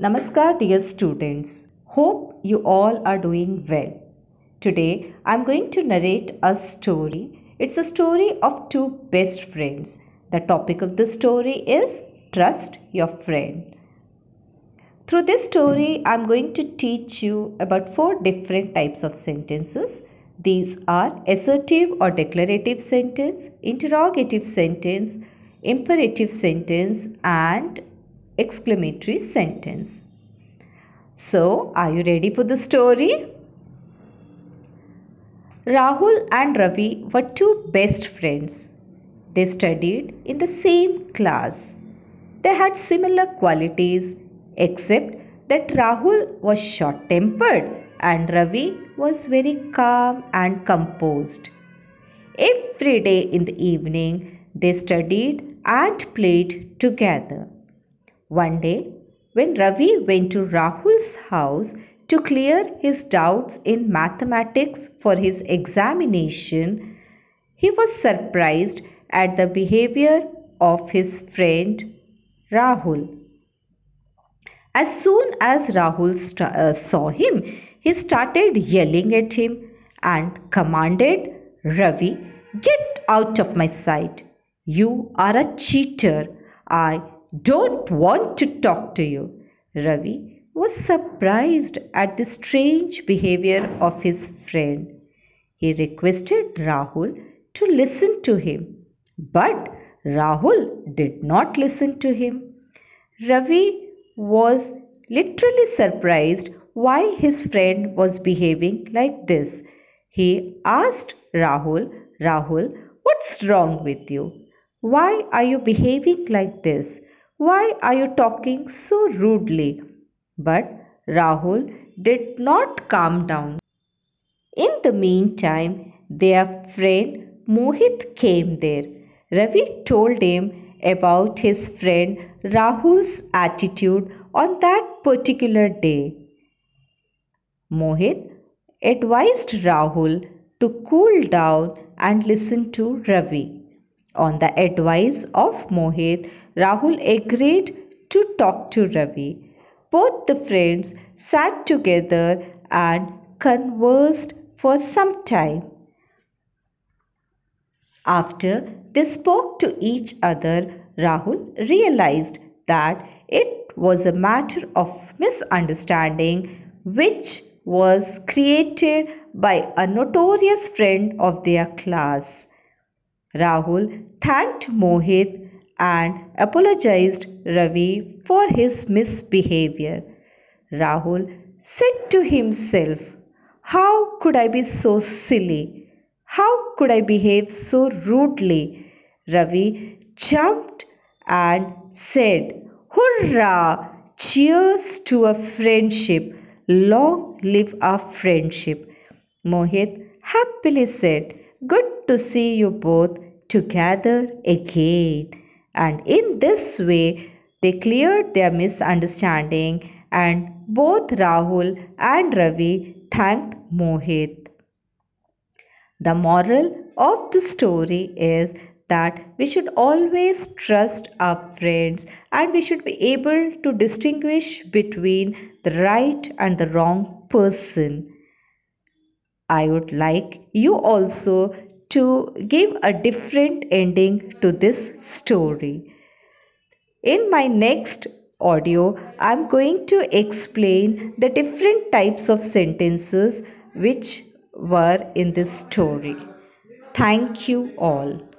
Namaskar, dear students. Hope you all are doing well. Today, I'm going to narrate a story. It's a story of two best friends. The topic of the story is Trust Your Friend. Through this story, I'm going to teach you about four different types of sentences. These are assertive or declarative sentence, interrogative sentence, imperative sentence, and exclamatory sentence. So, are you ready for the story? Rahul and Ravi were two best friends. They studied in the same class. They had similar qualities except that Rahul was short tempered and Ravi was very calm and composed. Every day in the evening, they studied and played together. One day, when Ravi went to Rahul's house to clear his doubts in mathematics for his examination, he was surprised at the behavior of his friend Rahul. As soon as Rahul st- uh, saw him, he started yelling at him and commanded Ravi, Get out of my sight. You are a cheater. I don't want to talk to you. Ravi was surprised at the strange behavior of his friend. He requested Rahul to listen to him, but Rahul did not listen to him. Ravi was literally surprised why his friend was behaving like this. He asked Rahul, Rahul, what's wrong with you? Why are you behaving like this? Why are you talking so rudely? But Rahul did not calm down. In the meantime, their friend Mohit came there. Ravi told him about his friend Rahul's attitude on that particular day. Mohit advised Rahul to cool down and listen to Ravi. On the advice of Mohit, Rahul agreed to talk to Ravi. Both the friends sat together and conversed for some time. After they spoke to each other, Rahul realized that it was a matter of misunderstanding which was created by a notorious friend of their class. Rahul thanked Mohit and apologized Ravi for his misbehavior. Rahul said to himself, How could I be so silly? How could I behave so rudely? Ravi jumped and said, Hurrah! Cheers to a friendship! Long live our friendship! Mohit happily said, Good to see you both together again and in this way they cleared their misunderstanding and both Rahul and Ravi thanked Mohit. The moral of the story is that we should always trust our friends and we should be able to distinguish between the right and the wrong person. I would like you also to give a different ending to this story. In my next audio, I'm going to explain the different types of sentences which were in this story. Thank you all.